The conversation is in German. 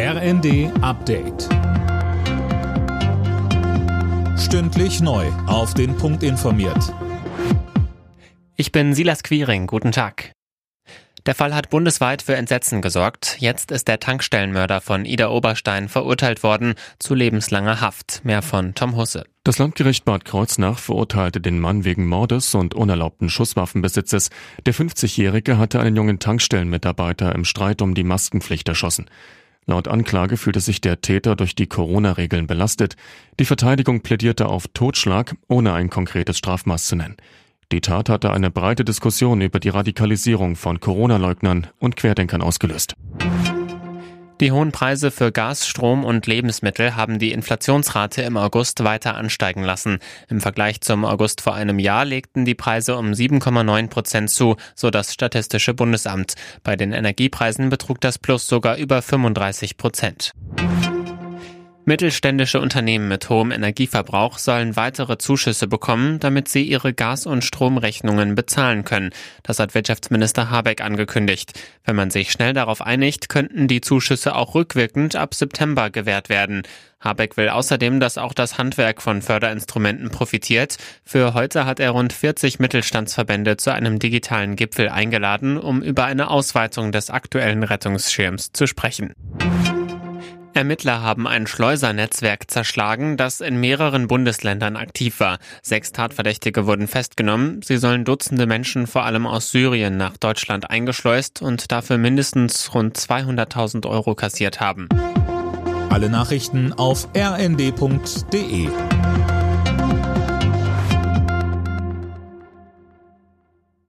RND Update. Stündlich neu. Auf den Punkt informiert. Ich bin Silas Quiring. Guten Tag. Der Fall hat bundesweit für Entsetzen gesorgt. Jetzt ist der Tankstellenmörder von Ida Oberstein verurteilt worden zu lebenslanger Haft. Mehr von Tom Husse. Das Landgericht Bad Kreuznach verurteilte den Mann wegen Mordes und unerlaubten Schusswaffenbesitzes. Der 50-Jährige hatte einen jungen Tankstellenmitarbeiter im Streit um die Maskenpflicht erschossen. Laut Anklage fühlte sich der Täter durch die Corona-Regeln belastet. Die Verteidigung plädierte auf Totschlag, ohne ein konkretes Strafmaß zu nennen. Die Tat hatte eine breite Diskussion über die Radikalisierung von Corona-Leugnern und Querdenkern ausgelöst. Die hohen Preise für Gas, Strom und Lebensmittel haben die Inflationsrate im August weiter ansteigen lassen. Im Vergleich zum August vor einem Jahr legten die Preise um 7,9 Prozent zu, so das Statistische Bundesamt. Bei den Energiepreisen betrug das Plus sogar über 35 Prozent. Mittelständische Unternehmen mit hohem Energieverbrauch sollen weitere Zuschüsse bekommen, damit sie ihre Gas- und Stromrechnungen bezahlen können. Das hat Wirtschaftsminister Habeck angekündigt. Wenn man sich schnell darauf einigt, könnten die Zuschüsse auch rückwirkend ab September gewährt werden. Habeck will außerdem, dass auch das Handwerk von Förderinstrumenten profitiert. Für heute hat er rund 40 Mittelstandsverbände zu einem digitalen Gipfel eingeladen, um über eine Ausweitung des aktuellen Rettungsschirms zu sprechen. Ermittler haben ein Schleusernetzwerk zerschlagen, das in mehreren Bundesländern aktiv war. Sechs Tatverdächtige wurden festgenommen. Sie sollen Dutzende Menschen vor allem aus Syrien nach Deutschland eingeschleust und dafür mindestens rund 200.000 Euro kassiert haben. Alle Nachrichten auf rnd.de